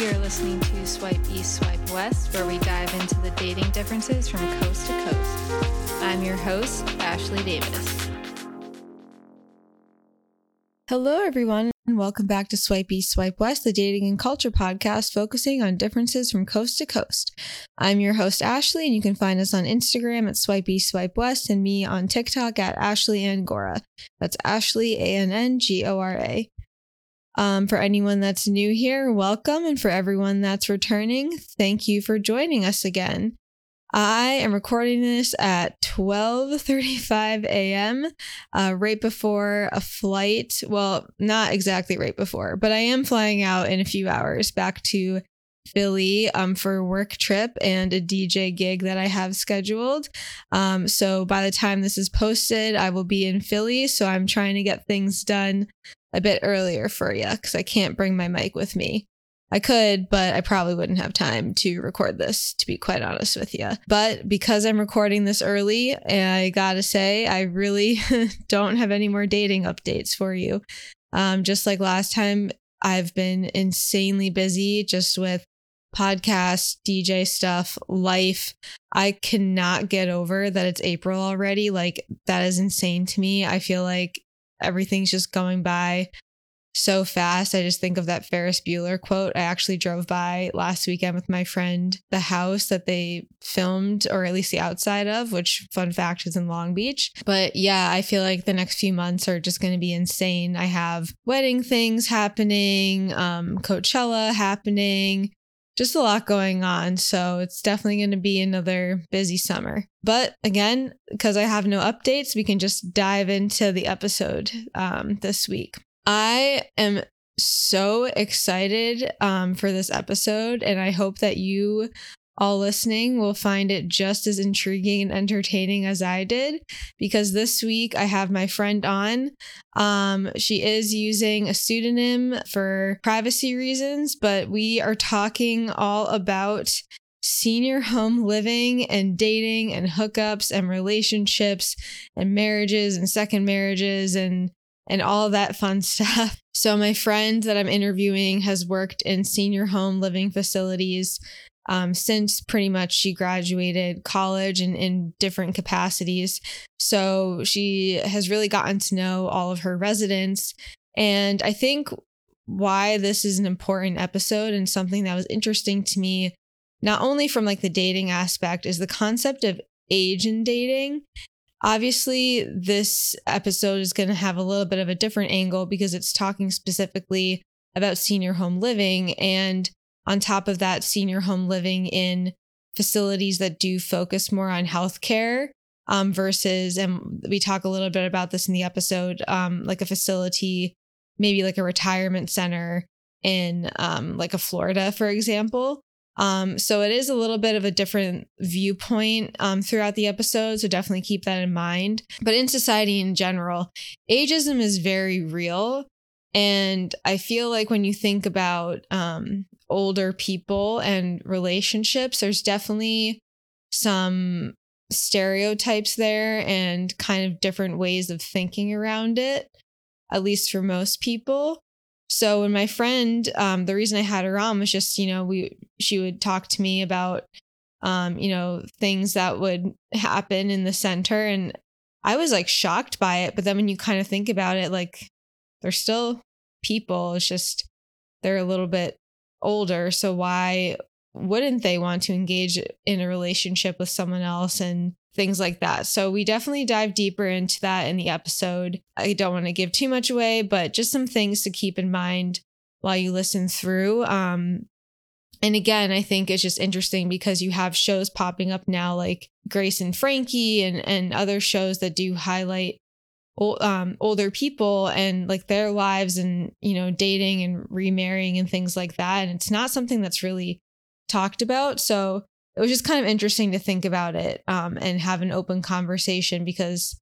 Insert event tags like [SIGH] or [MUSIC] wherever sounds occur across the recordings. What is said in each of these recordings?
You're listening to Swipe East, Swipe West, where we dive into the dating differences from coast to coast. I'm your host, Ashley Davis. Hello, everyone, and welcome back to Swipe East, Swipe West, the dating and culture podcast focusing on differences from coast to coast. I'm your host, Ashley, and you can find us on Instagram at Swipe East, Swipe West, and me on TikTok at Ashley Anngora. That's Ashley, A N N G O R A. Um, for anyone that's new here, welcome, and for everyone that's returning, thank you for joining us again. I am recording this at 12:35 a.m. Uh, right before a flight. Well, not exactly right before, but I am flying out in a few hours back to Philly um, for a work trip and a DJ gig that I have scheduled. Um, so by the time this is posted, I will be in Philly. So I'm trying to get things done a bit earlier for you because I can't bring my mic with me. I could, but I probably wouldn't have time to record this, to be quite honest with you. But because I'm recording this early, I gotta say, I really [LAUGHS] don't have any more dating updates for you. Um, just like last time, I've been insanely busy just with podcast, DJ stuff, life. I cannot get over that it's April already. Like, that is insane to me. I feel like everything's just going by so fast. I just think of that Ferris Bueller quote. I actually drove by last weekend with my friend the house that they filmed, or at least the outside of, which, fun fact, is in Long Beach. But yeah, I feel like the next few months are just going to be insane. I have wedding things happening, um, Coachella happening. Just a lot going on. So it's definitely going to be another busy summer. But again, because I have no updates, we can just dive into the episode um, this week. I am so excited um, for this episode, and I hope that you all listening will find it just as intriguing and entertaining as I did because this week I have my friend on. Um, she is using a pseudonym for privacy reasons, but we are talking all about senior home living and dating and hookups and relationships and marriages and second marriages and and all that fun [LAUGHS] stuff. So, my friend that I'm interviewing has worked in senior home living facilities um, since pretty much she graduated college and in different capacities. So, she has really gotten to know all of her residents. And I think why this is an important episode and something that was interesting to me, not only from like the dating aspect, is the concept of age in dating Obviously, this episode is going to have a little bit of a different angle because it's talking specifically about senior home living. And on top of that, senior home living in facilities that do focus more on healthcare um, versus, and we talk a little bit about this in the episode, um, like a facility, maybe like a retirement center in um, like a Florida, for example. Um, so it is a little bit of a different viewpoint um, throughout the episode. So definitely keep that in mind. But in society in general, ageism is very real. And I feel like when you think about um, older people and relationships, there's definitely some stereotypes there and kind of different ways of thinking around it, at least for most people. So when my friend, um, the reason I had her on was just, you know, we she would talk to me about um, you know, things that would happen in the center. And I was like shocked by it. But then when you kind of think about it, like they're still people. It's just they're a little bit older. So why wouldn't they want to engage in a relationship with someone else and things like that. So we definitely dive deeper into that in the episode. I don't want to give too much away, but just some things to keep in mind while you listen through. Um, and again, I think it's just interesting because you have shows popping up now like Grace and Frankie and and other shows that do highlight um, older people and like their lives and you know dating and remarrying and things like that. And it's not something that's really talked about. So it was just kind of interesting to think about it um, and have an open conversation because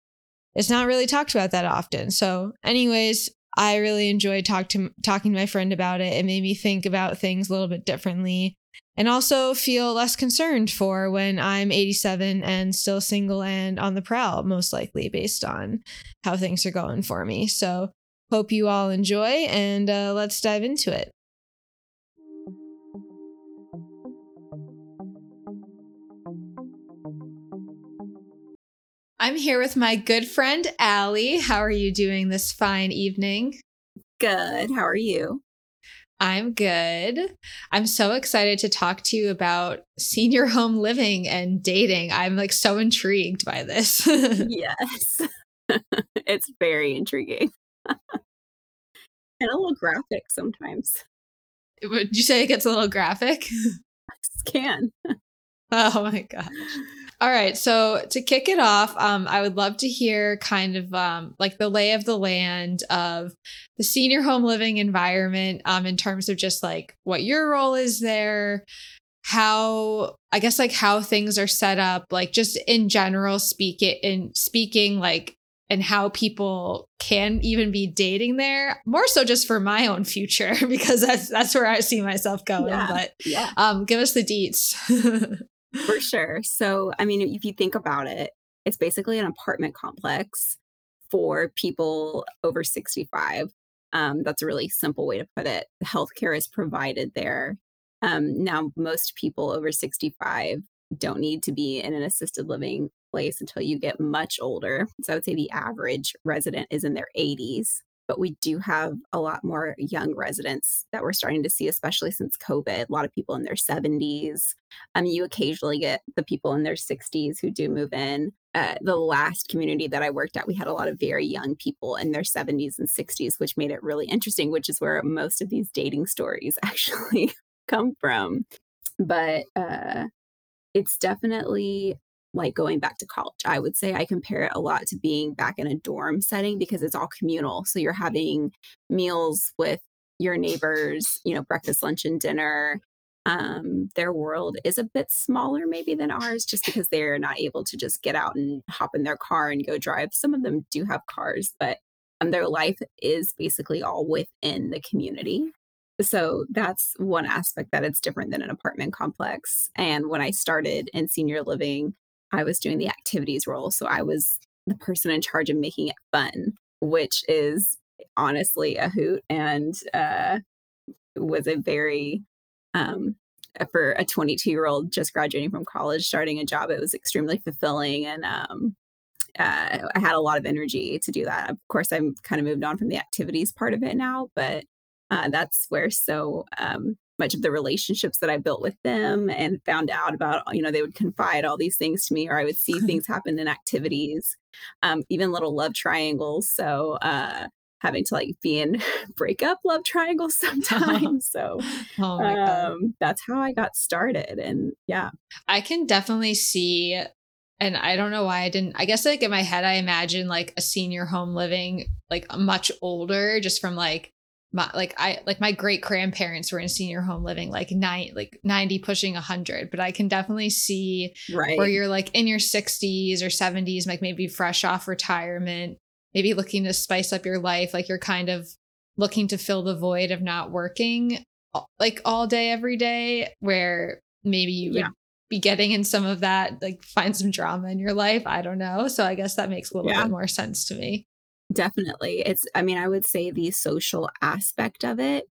it's not really talked about that often. So, anyways, I really enjoyed talk to, talking to my friend about it. It made me think about things a little bit differently and also feel less concerned for when I'm 87 and still single and on the prowl, most likely based on how things are going for me. So, hope you all enjoy and uh, let's dive into it. I'm here with my good friend Allie. How are you doing this fine evening? Good. How are you? I'm good. I'm so excited to talk to you about senior home living and dating. I'm like so intrigued by this. [LAUGHS] yes. [LAUGHS] it's very intriguing. [LAUGHS] and a little graphic sometimes. Would you say it gets a little graphic? can. oh my gosh. All right. So to kick it off, um, I would love to hear kind of um, like the lay of the land of the senior home living environment um, in terms of just like what your role is there, how I guess like how things are set up, like just in general speak it in speaking like and how people can even be dating there more so just for my own future [LAUGHS] because that's that's where i see myself going yeah, but yeah um give us the deets [LAUGHS] for sure so i mean if you think about it it's basically an apartment complex for people over 65 um, that's a really simple way to put it healthcare is provided there um, now most people over 65 don't need to be in an assisted living place until you get much older. So I would say the average resident is in their 80s. But we do have a lot more young residents that we're starting to see, especially since COVID. A lot of people in their 70s. Um, you occasionally get the people in their 60s who do move in. Uh, the last community that I worked at, we had a lot of very young people in their 70s and 60s, which made it really interesting, which is where most of these dating stories [LAUGHS] actually come from. But uh, it's definitely like going back to college. I would say I compare it a lot to being back in a dorm setting because it's all communal. So you're having meals with your neighbors, you know, breakfast, lunch, and dinner. Um, their world is a bit smaller, maybe than ours, just because they're not able to just get out and hop in their car and go drive. Some of them do have cars, but um, their life is basically all within the community. So that's one aspect that it's different than an apartment complex. And when I started in senior living, I was doing the activities role. So I was the person in charge of making it fun, which is honestly a hoot and uh, was a very, um, for a 22 year old just graduating from college, starting a job, it was extremely fulfilling. And um, uh, I had a lot of energy to do that. Of course, I'm kind of moved on from the activities part of it now, but uh, that's where so um, much of the relationships that I built with them and found out about, you know, they would confide all these things to me, or I would see [LAUGHS] things happen in activities, um, even little love triangles. So, uh, having to like be in [LAUGHS] breakup love triangles [LAUGHS] sometimes. So, oh um, that's how I got started. And yeah, I can definitely see. And I don't know why I didn't. I guess like in my head, I imagine like a senior home living, like much older, just from like my like I like my great grandparents were in senior home living like nine like 90 pushing 100 but I can definitely see right. where you're like in your 60s or 70s like maybe fresh off retirement maybe looking to spice up your life like you're kind of looking to fill the void of not working like all day every day where maybe you yeah. would be getting in some of that like find some drama in your life I don't know so I guess that makes a little yeah. bit more sense to me Definitely. It's, I mean, I would say the social aspect of it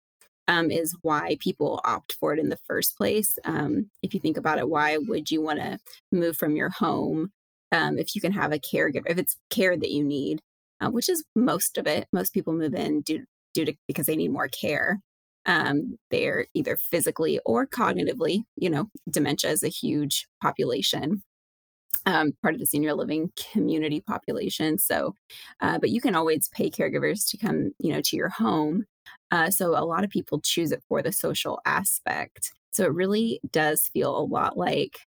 um, is why people opt for it in the first place. Um, if you think about it, why would you want to move from your home um, if you can have a caregiver, if it's care that you need, uh, which is most of it? Most people move in due, due to because they need more care. Um, they're either physically or cognitively, you know, dementia is a huge population um, part of the senior living community population. So, uh, but you can always pay caregivers to come, you know, to your home. Uh, so a lot of people choose it for the social aspect. So it really does feel a lot like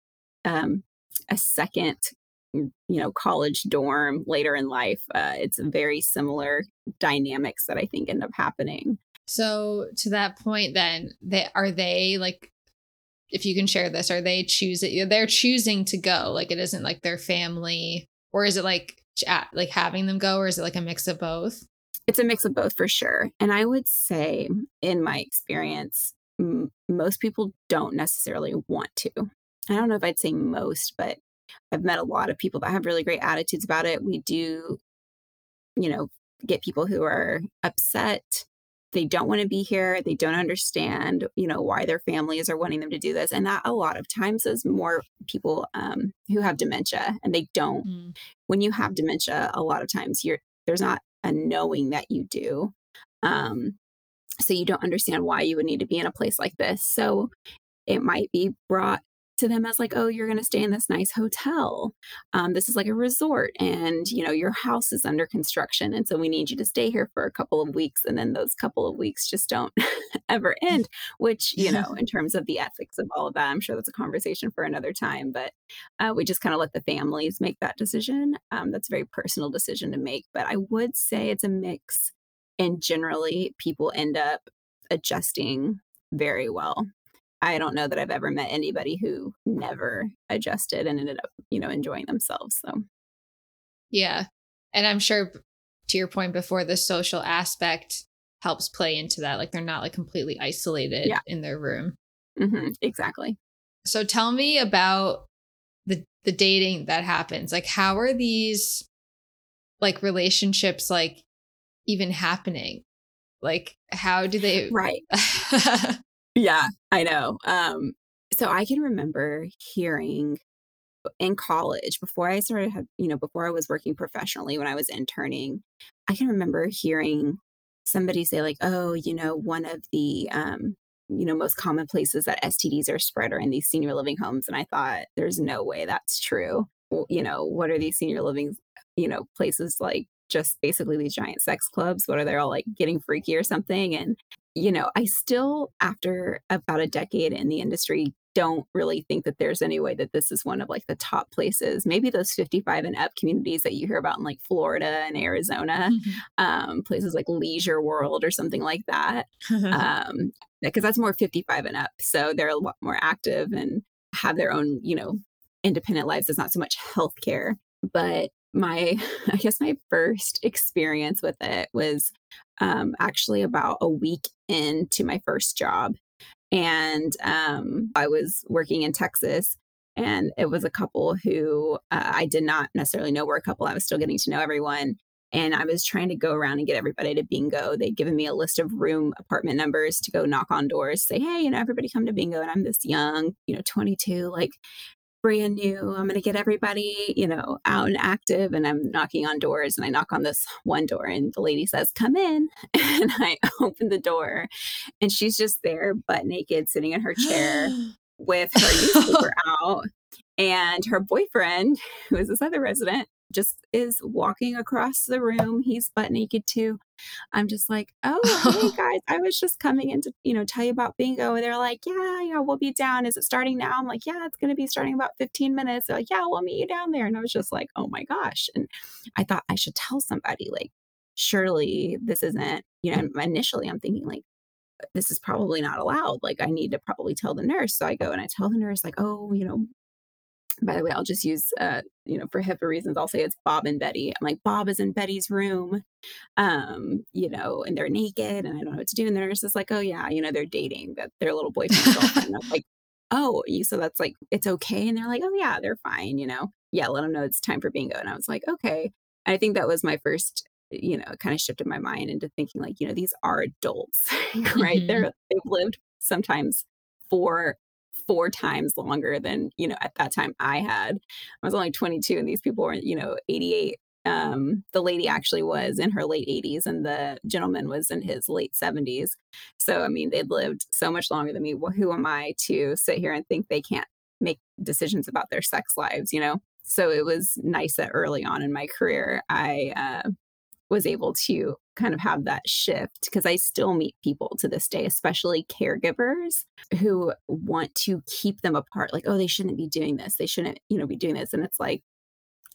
um, a second, mm, you know, college dorm later in life. Uh, it's very similar dynamics that I think end up happening. So to that point, then, they are they like if you can share this, are they choosing? They're choosing to go. Like it isn't like their family, or is it like like having them go, or is it like a mix of both? It's a mix of both for sure. And I would say, in my experience, m- most people don't necessarily want to. I don't know if I'd say most, but I've met a lot of people that have really great attitudes about it. We do, you know, get people who are upset they don't want to be here they don't understand you know why their families are wanting them to do this and that a lot of times is more people um, who have dementia and they don't mm. when you have dementia, a lot of times you're there's not a knowing that you do. Um, so you don't understand why you would need to be in a place like this. So it might be brought to them as like, oh, you're going to stay in this nice hotel. Um, this is like a resort, and you know your house is under construction, and so we need you to stay here for a couple of weeks, and then those couple of weeks just don't [LAUGHS] ever end. Which you know, [LAUGHS] in terms of the ethics of all of that, I'm sure that's a conversation for another time. But uh, we just kind of let the families make that decision. Um, that's a very personal decision to make, but I would say it's a mix, and generally people end up adjusting very well. I don't know that I've ever met anybody who never adjusted and ended up, you know, enjoying themselves. So, yeah. And I'm sure to your point before, the social aspect helps play into that. Like they're not like completely isolated yeah. in their room. Mm-hmm, exactly. So tell me about the the dating that happens. Like how are these like relationships like even happening? Like how do they Right. [LAUGHS] Yeah, I know. Um, so I can remember hearing in college before I started, you know, before I was working professionally when I was interning, I can remember hearing somebody say like, "Oh, you know, one of the um, you know, most common places that STDs are spread are in these senior living homes." And I thought, "There's no way that's true." You know, what are these senior living, you know, places like? Just basically these giant sex clubs. What are they all like getting freaky or something? And you know, I still, after about a decade in the industry, don't really think that there's any way that this is one of like the top places. Maybe those 55 and up communities that you hear about in like Florida and Arizona, mm-hmm. um, places like Leisure World or something like that. [LAUGHS] um, because that's more 55 and up. So they're a lot more active and have their own, you know, independent lives. It's not so much healthcare. But my, [LAUGHS] I guess my first experience with it was um, actually about a week into my first job. And um, I was working in Texas, and it was a couple who uh, I did not necessarily know were a couple. I was still getting to know everyone. And I was trying to go around and get everybody to bingo. They'd given me a list of room apartment numbers to go knock on doors, say, hey, you know, everybody come to bingo. And I'm this young, you know, 22, like brand new. I'm going to get everybody, you know, out and active. And I'm knocking on doors and I knock on this one door and the lady says, come in. [LAUGHS] And I [LAUGHS] open the door and she's just there, butt naked, sitting in her chair [GASPS] with her [LAUGHS] newspaper out. And her boyfriend, who is this other resident, just is walking across the room. He's butt naked too. I'm just like, oh, hey [LAUGHS] guys, I was just coming in to, you know, tell you about bingo. And they're like, yeah, yeah, we'll be down. Is it starting now? I'm like, yeah, it's going to be starting about 15 minutes. They're like, yeah, we'll meet you down there. And I was just like, oh my gosh. And I thought I should tell somebody, like, surely this isn't, you know, initially I'm thinking, like, this is probably not allowed. Like, I need to probably tell the nurse. So I go and I tell the nurse, like, oh, you know, by the way, I'll just use, uh, you know, for HIPAA reasons, I'll say it's Bob and Betty. I'm like, Bob is in Betty's room, um, you know, and they're naked and I don't know what to do. And the nurse is like, oh, yeah, you know, they're dating, that their little boyfriend [LAUGHS] girlfriend. I'm like, oh, you, so that's like, it's okay. And they're like, oh, yeah, they're fine, you know, yeah, let them know it's time for bingo. And I was like, okay. I think that was my first, you know, kind of shifted my mind into thinking like, you know, these are adults, [LAUGHS] right? Mm-hmm. They're, they've lived sometimes for four times longer than you know at that time i had. I was only 22 and these people were you know 88 um, the lady actually was in her late 80s and the gentleman was in his late 70s so i mean they'd lived so much longer than me. Well, who am i to sit here and think they can't make decisions about their sex lives you know? So it was nice that early on in my career i uh, was able to kind of have that shift because I still meet people to this day, especially caregivers who want to keep them apart. Like, oh, they shouldn't be doing this. They shouldn't, you know, be doing this. And it's like,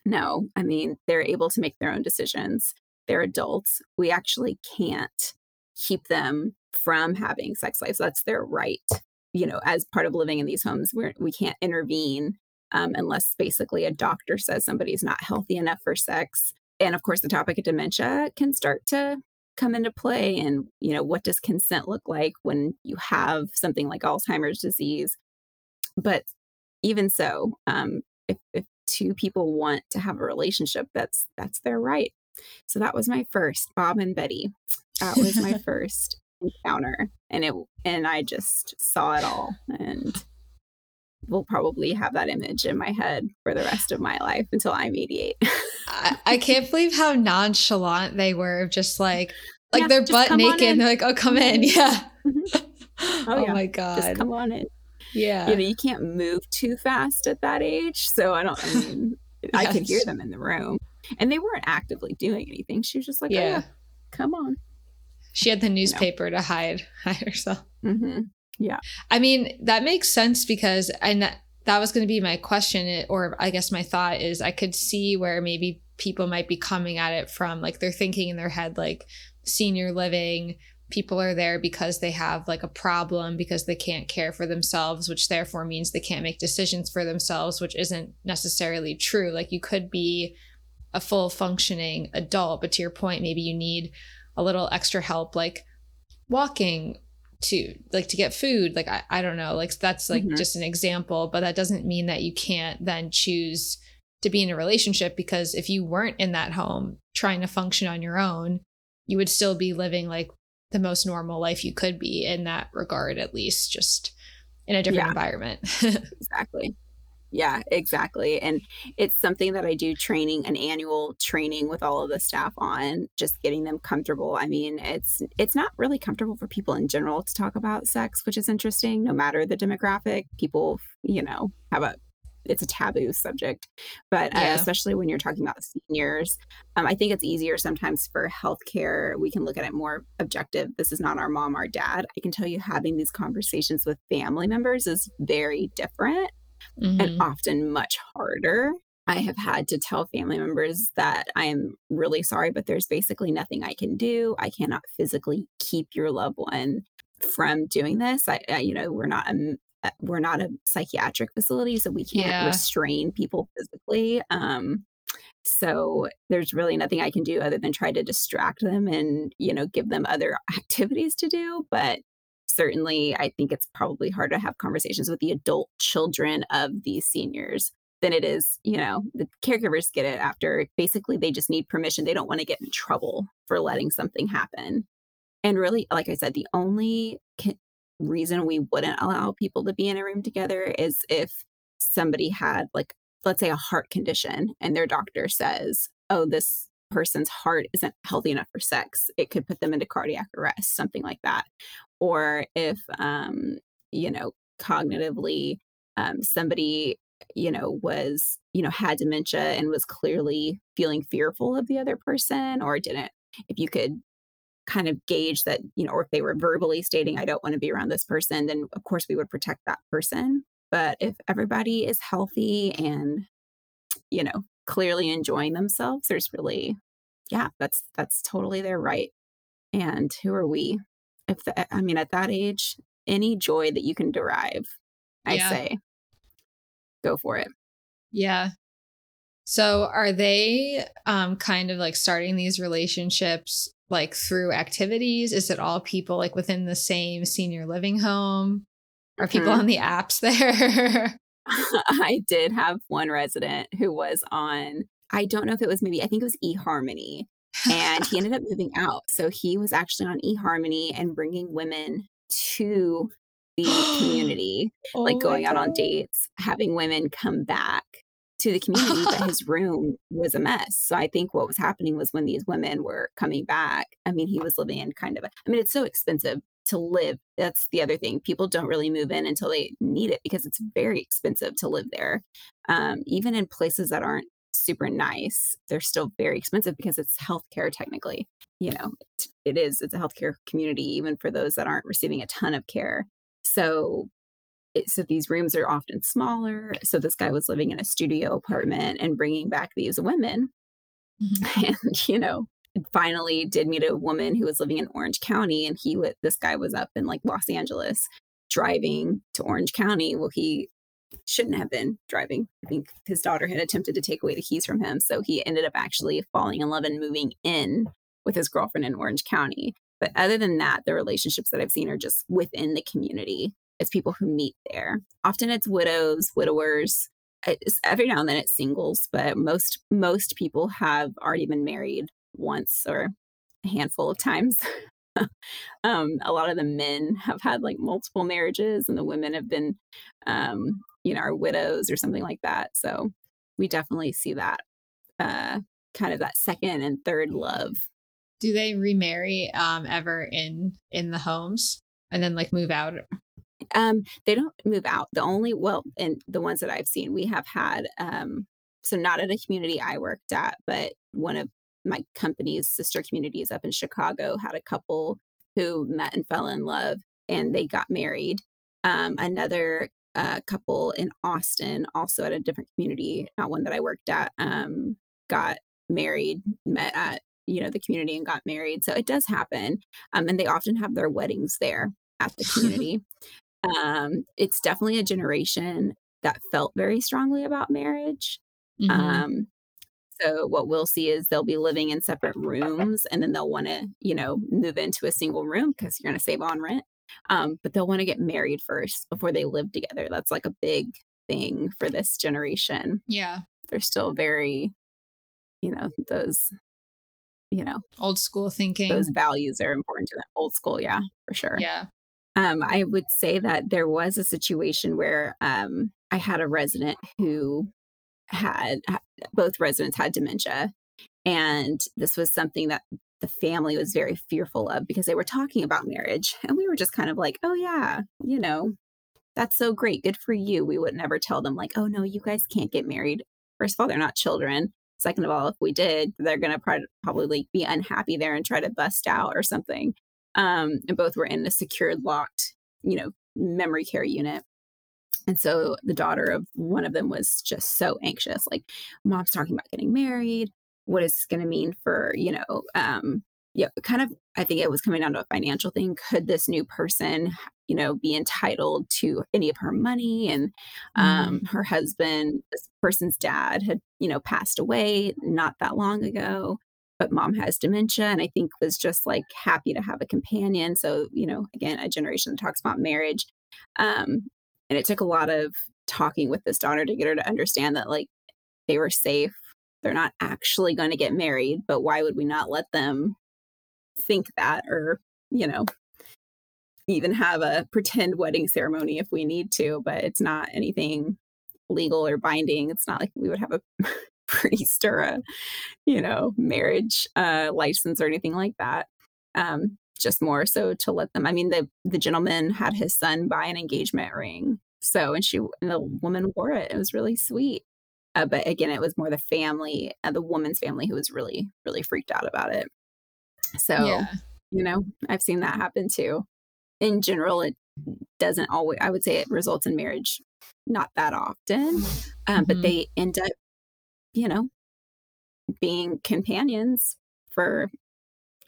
no, I mean, they're able to make their own decisions. They're adults. We actually can't keep them from having sex lives. That's their right. You know, as part of living in these homes, we're, we can't intervene um, unless basically a doctor says somebody's not healthy enough for sex and of course the topic of dementia can start to come into play and you know what does consent look like when you have something like alzheimer's disease? But even so um, if, if two people want to have a relationship that's that's their right. So that was my first bob and betty. That was my [LAUGHS] first encounter and it and i just saw it all and will probably have that image in my head for the rest of my life until I'm 88. I, I, can't believe how nonchalant they were, just like [LAUGHS] like yeah, they're butt naked. And they're like, "Oh, come in, yeah." Mm-hmm. [LAUGHS] Oh, oh yeah. my god, just come on in. Yeah, you know, you can't move too fast at that age, so I don't. I mean, yes. [LAUGHS] I could hear them in the room, and they weren't actively doing anything. She was just like, oh, yeah, oh, come on. She had the newspaper to hide hide herself. Mm-hmm. Yeah, I mean that makes sense because and that, that was going to be my question, eh, or I guess my thought is I could see where maybe people might be coming at it from like they're thinking in their head like senior living people are there because they have like a problem because they can't care for themselves which therefore means they can't make decisions for themselves which isn't necessarily true. Like you could be a full functioning adult but to your point maybe you need a little extra help like walking to like to get food like i, I don't know like that's like mm-hmm. just an example but that doesn't mean that you can't then choose to be in a relationship because if you weren't in that home trying to function on your own you would still be living like the most normal life you could be in that regard at least just in a different yeah, environment. [LAUGHS] Exactly yeah exactly and it's something that i do training an annual training with all of the staff on just getting them comfortable i mean it's it's not really comfortable for people in general to talk about sex which is interesting no matter the demographic people you know have a it's a taboo subject but uh, yeah. uh, especially when you're talking about seniors um, i think it's easier sometimes for healthcare we can look at it more objective this is not our mom our dad i can tell you having these conversations with family members is very different mm-hmm. and often much harder I have had to tell family members that I am really sorry, but there's basically nothing I can do. I cannot physically keep your loved one from doing this. I, I you know, we're not a uh, we're not a psychiatric facility, so we can't yeah. restrain people physically. Um, so there's really nothing I can do other than try to distract them and, you know, give them other [LAUGHS] activities to do. But certainly, I think it's probably hard to have conversations with the adult children of these seniors than it is, you know, the caregivers get it after basically they just need permission. They don't want to get in trouble for letting something happen. And really, like I said, the only reason we wouldn't allow people to be in a room together is if somebody had like let's say a heart condition and their doctor says oh this person's heart isn't healthy enough for sex it could put them into cardiac arrest something like that or if um you know cognitively um somebody you know was you know had dementia and was clearly feeling fearful of the other person or didn't if you could kind of gauge that, you know, or if they were verbally stating, I don't want to be around this person, then of course we would protect that person. But if everybody is healthy and, you know, clearly enjoying themselves, there's really, yeah, that's that's totally their right. And who are we? If the, I mean, at that age, any joy that you can derive, I yeah. say, go for it. Yeah. So are they um, kind of like starting these relationships like through activities? Is it all people like within the same senior living home? Are mm-hmm. people on the apps there? [LAUGHS] [LAUGHS] I did have one resident who was on, I don't know if it was maybe, I think it was eHarmony. And he ended [LAUGHS] up moving out. So he was actually on eHarmony and bringing women to the [GASPS] community, oh like going out on dates, having women come back to the community, but [LAUGHS] his room was a mess. So I think what was happening was when these women were coming back, I mean, he was living in kind of a, I mean, it's so expensive to live. That's the other thing. People don't really move in until they need it because it's very expensive to live there. Um, even in places that aren't super nice, they're still very expensive because it's healthcare technically. You know, it is, it's a healthcare community, even for those that aren't receiving a ton of care. So it, so these rooms are often smaller. So this guy was living in a studio apartment and bringing back these women. Mm-hmm. [LAUGHS] And, you know, finally did meet a woman who was living in Orange County. And he would, this guy was up in like Los Angeles driving to Orange County. Well, he shouldn't have been driving. I think his daughter had attempted to take away the keys from him. So he ended up actually falling in love and moving in with his girlfriend in Orange County. But other than that, the relationships that I've seen are just within the community it's people who meet there. Often it's widows, widowers. It's, every now and then it's singles, but most most people have already been married once or a handful of times. [LAUGHS] um, a lot of the men have had like multiple marriages, and the women have been um, you know, are widows or something like that. So we definitely see that uh, kind of that second and third love. Do they remarry um, ever in in the homes and then like move out? Um, they don't move out. The only well, and the ones that I've seen, we have had um, so not at a community I worked at, but one of my company's sister communities up in Chicago had a couple who met and fell in love and they got married. Um, another uh, couple in Austin, also at a different community, not one that I worked at, um, got married, met at you know the community and got married. So it does happen, um, and they often have their weddings there at the [LAUGHS] community. um, it's definitely a generation that felt very strongly about marriage. Mm-hmm. Um, so what we'll see is they'll be living in separate rooms and then they'll want to, you know, move into a single room because you're going to save on rent. Um, but they'll want to get married first before they live together. That's like a big thing for this generation. Yeah. They're still very, you know, those, you know, old school thinking. Those values are important to them. Old school. Yeah, for sure. Yeah. Um, I would say that there was a situation where um, I had a resident who had both residents had dementia. And this was something that the family was very fearful of because they were talking about marriage. And we were just kind of like, oh, yeah, you know, that's so great. Good for you. We would never tell them, like, oh, no, you guys can't get married. First of all, they're not children. Second of all, if we did, they're going to probably be unhappy there and try to bust out or something. Um, and both were in a secured, locked, you know, memory care unit. And so the daughter of one of them was just so anxious. Like, mom's talking about getting married. What is this going to mean for, you know, um, yeah, kind of, I think it was coming down to a financial thing. Could this new person, you know, be entitled to any of her money? And um, mm. her husband, this person's dad, had, you know, passed away not that long ago but mom has dementia and i think was just like happy to have a companion so you know again a generation that talks about marriage um, and it took a lot of talking with this daughter to get her to understand that like they were safe. They're not actually going to get married, but why would we not let them think that or, you know, even have a pretend wedding ceremony if we need to, but it's not anything legal or binding. It's not like we would have a [LAUGHS] priest or a, you know, marriage uh, license or anything like that. Um, just more so to let them. I mean, the the gentleman had his son buy an engagement ring, so and she and the woman wore it. It was really sweet. Uh, but again, it was more the family, uh, the woman's family, who was really really freaked out about it. So yeah. you know, I've seen that happen too. In general, it doesn't always. I would say it results in marriage not that often, um, mm-hmm. but they end up, you know, being companions for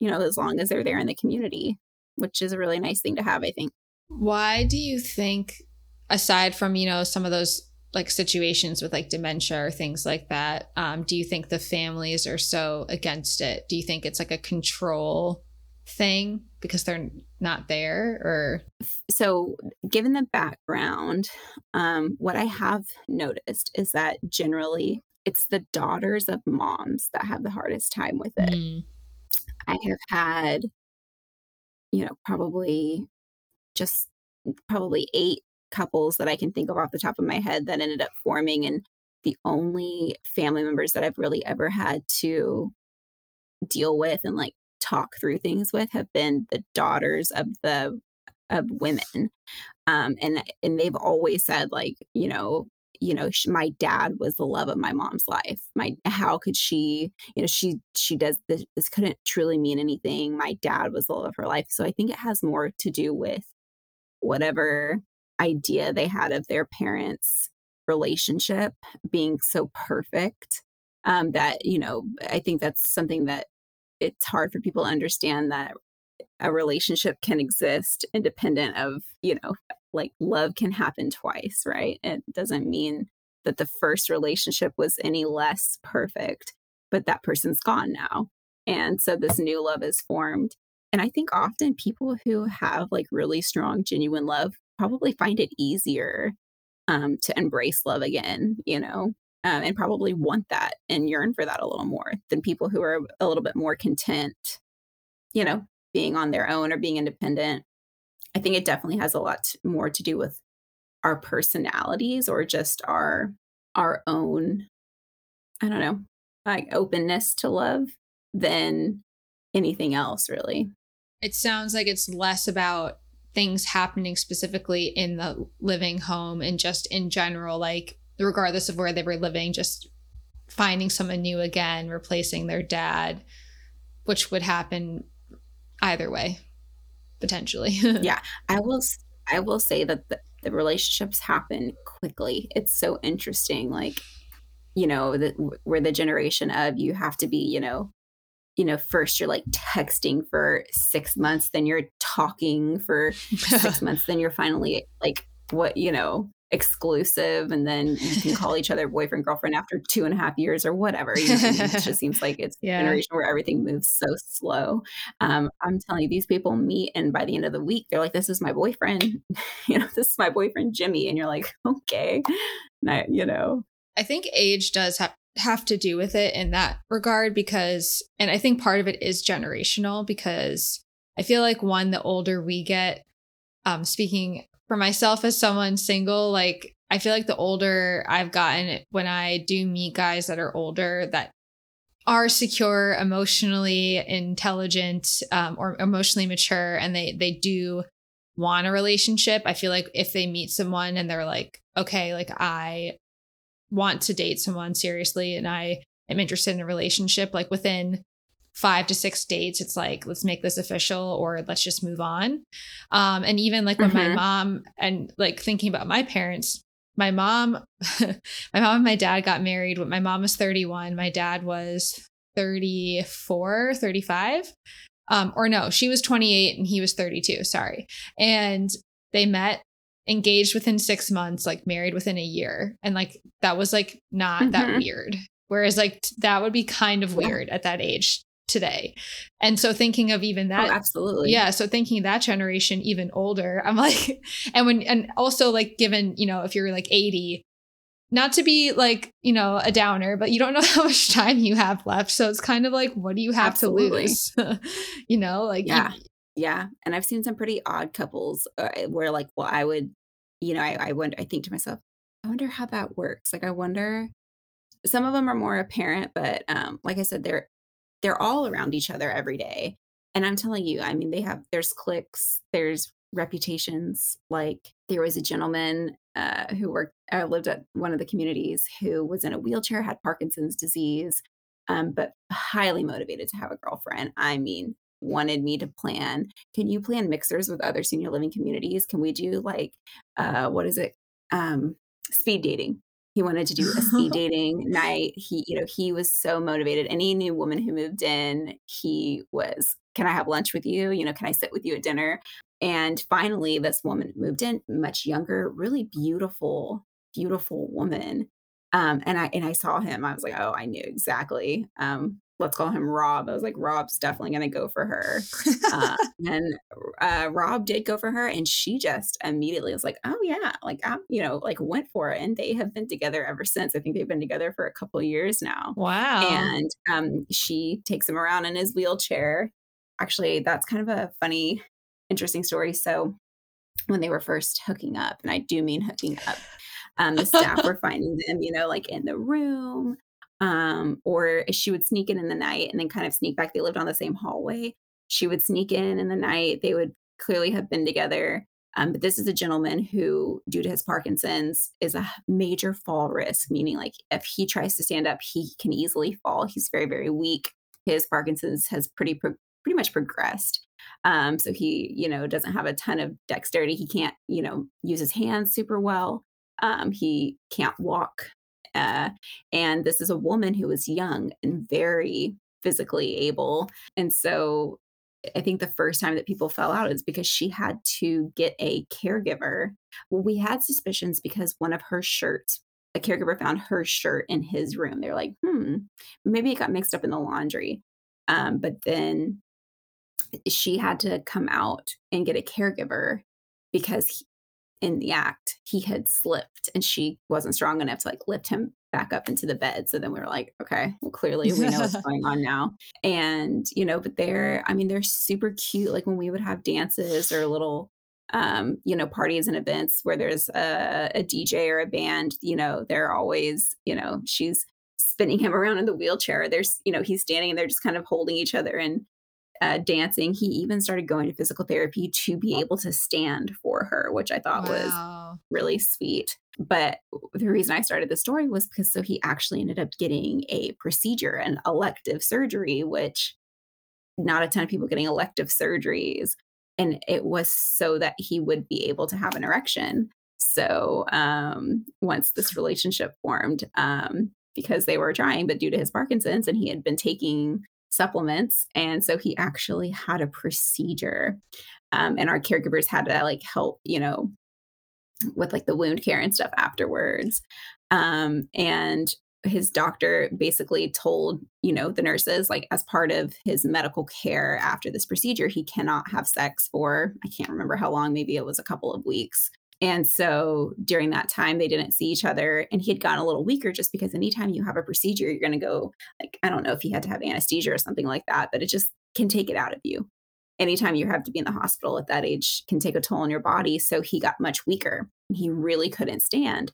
you know, as long as they're there in the community, which is a really nice thing to have, I think. Why do you think, aside from, you know, some of those like situations with like dementia or things like that, um, do you think the families are so against it? Do you think it's like a control thing because they're not there or so given the background um, what i have noticed is that generally it's the daughters of moms that have the hardest time with it mm. I have had, you know, probably just probably eight couples that I can think of off the top of my head that ended up forming. And the only family members that I've really ever had to deal with and like talk through things with have been the daughters of the of women. Um and and they've always said like you know you know she, my dad was the love of my mom's life. My how could she you know she she does this this couldn't truly mean anything. My dad was the love of her life. So i think it has more to do with whatever idea they had of their parents relationship being so perfect um that you know i think that's something that it's hard for people to understand that a relationship can exist independent of you know like love can happen twice, right? It doesn't mean that the first relationship was any less perfect, but that person's gone now. And so this new love is formed. And I think often people who have like really strong, genuine love probably find it easier um, to embrace love again, you know, um, and probably want that and yearn for that a little more than people who are a little bit more content, you know, being on their own or being independent I think it definitely has a lot more to do with our personalities or just our our own I don't know, like openness to love than anything else really. It sounds like it's less about things happening specifically in the living home and just in general like regardless of where they were living just finding someone new again, replacing their dad, which would happen either way potentially. [LAUGHS] yeah, I will I will say that the, the relationships happen quickly. It's so interesting like you know, that we're the generation of you have to be, you know, you know, first you're like texting for six months, then you're talking for six [LAUGHS] months, then you're finally like what, you know, exclusive, and then you can call each other boyfriend, girlfriend after two and a half years or whatever. You know, it just [LAUGHS] seems like it's yeah. a generation where everything moves so slow. Um, I'm telling you, these people meet, and by the end of the week, they're like, "This is my boyfriend," [LAUGHS] you know, "This is my boyfriend Jimmy," and you're like, "Okay," and I, you know, I think age does have have to do with it in that regard because and I think part of it is generational because I feel like one the older we get um speaking for myself as someone single like I feel like the older I've gotten when I do meet guys that are older that are secure emotionally intelligent um, or emotionally mature and they they do want a relationship. I feel like if they meet someone and they're like okay like i want to date someone seriously and I am interested in a relationship, like within five to six dates, it's like, let's make this official or let's just move on. Um, and even like when mm-hmm. my mom and like thinking about my parents, my mom, [LAUGHS] my mom and my dad got married when my mom was 31, my dad was 34, 35. Um, or no, she was 28 and he was 32. Sorry. And they met engaged within six months, like married within a year. And like that was like not mm-hmm. that weird. Whereas like t- that would be kind of weird yeah. at that age today. And so thinking of even that oh, absolutely. Yeah, so thinking that generation even older, [LAUGHS] I'm like and when and also like given, you know, if you're like 80, not to be like, you know, a downer, but you don't know [LAUGHS] how much time you have left. So it's kind of like what do you have absolutely. to lose? [LAUGHS] you know, like Yeah. You, yeah. And I've seen some pretty odd couples uh, where like well I would you know, I, I wonder, I think to myself, I wonder how that works. Like, I wonder, some of them are more apparent, but um, like I said, they're, they're all around each other every day. And I'm telling you, I mean, they have, there's clicks, there's reputations. Like there was a gentleman uh, who worked, uh, lived at one of the communities who was in a wheelchair, had Parkinson's disease, um, but highly motivated to have a girlfriend. I mean, wanted me to plan can you plan mixers with other senior living communities? Can we do like uh what is it? Um speed dating. He wanted to do a speed [LAUGHS] dating night. He you know he was so motivated. Any new woman who moved in he was can i have lunch with you? You know can i sit with you at dinner? And finally this woman moved in much younger really beautiful beautiful woman. Um, and I and I saw him. I was like, oh, I knew exactly. Um, let's call him Rob. I was like, Rob's definitely going to go for her. uh, [LAUGHS] and uh, Rob did go for her, and she just immediately was like, oh yeah, like I'm, you know, like went for it, and they have been together ever since. I think they've been together for a couple years now. Wow. And um, she takes him around in his wheelchair. Actually, that's kind of a funny, interesting story. So when they were first hooking up, and I do mean hooking up. Um, the staff were [LAUGHS] finding them, you know, like in the room, um, or she would sneak in in the night and then kind of sneak back. They lived on the same hallway. She would sneak in in the night. They would clearly have been together. Um, but this is a gentleman who, due to his Parkinson's, is a major fall risk, meaning like if he tries to stand up, he can easily fall. He's very, very weak. His Parkinson's has pretty, pro- pretty much progressed. Um, so he, you know, doesn't have a ton of dexterity. He can't, you know, use his hands super well. Um, he can't walk uh, and this is a woman who was young and very physically able. And so I think the first time that people fell out is because she had to get a caregiver. Well, we had suspicions because one of her shirts, a caregiver found her shirt in his room. They're like, hmm, maybe it got mixed up in the laundry. Um, but then she had to come out and get a caregiver because in the act, he had slipped and she wasn't strong enough to like lift him back up into the bed. So then we were like, okay, well, clearly we know what's [LAUGHS] going on now. And, you know, but they're, I mean, they're super cute. Like when we would have dances or little um, you know, parties and events where there's a, a DJ or a band, you know, they're always, you know, she's spinning him [LAUGHS] around in the wheelchair. There's, you know, he's standing and they're just kind of holding each other and uh, dancing. He even started going to physical therapy to be able to stand for her, which I thought wow. was really sweet. But the reason I started the story was because so he actually ended up getting a procedure, an elective surgery, which not a ton of people getting elective surgeries. And it was so that he would be able to have an erection. So um, once this relationship formed, um, because they were trying, but due to his Parkinson's and he had been taking supplements. And so he actually had a procedure. Um, and our caregivers had to like help, you know, with like the wound care and stuff afterwards. Um, and his doctor basically told, you know, the nurses, like as part of his medical care after this procedure, he cannot have sex for, I can't remember how long, maybe it was a couple of weeks. And so during that time, they didn't see each other. And he had gotten a little weaker just because anytime you have a procedure, you're going to go, like, I don't know if he had to have anesthesia or something like that, but it just can take it out of you. Anytime you have to be in the hospital at that age can take a toll on your body. So he got much weaker and he really couldn't stand.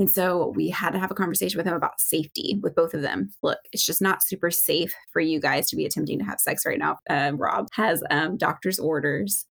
And so we had to have a conversation with him about safety with both of them. Look, it's just not super safe for you guys to be attempting to have sex right now. Uh, Rob has um, doctor's orders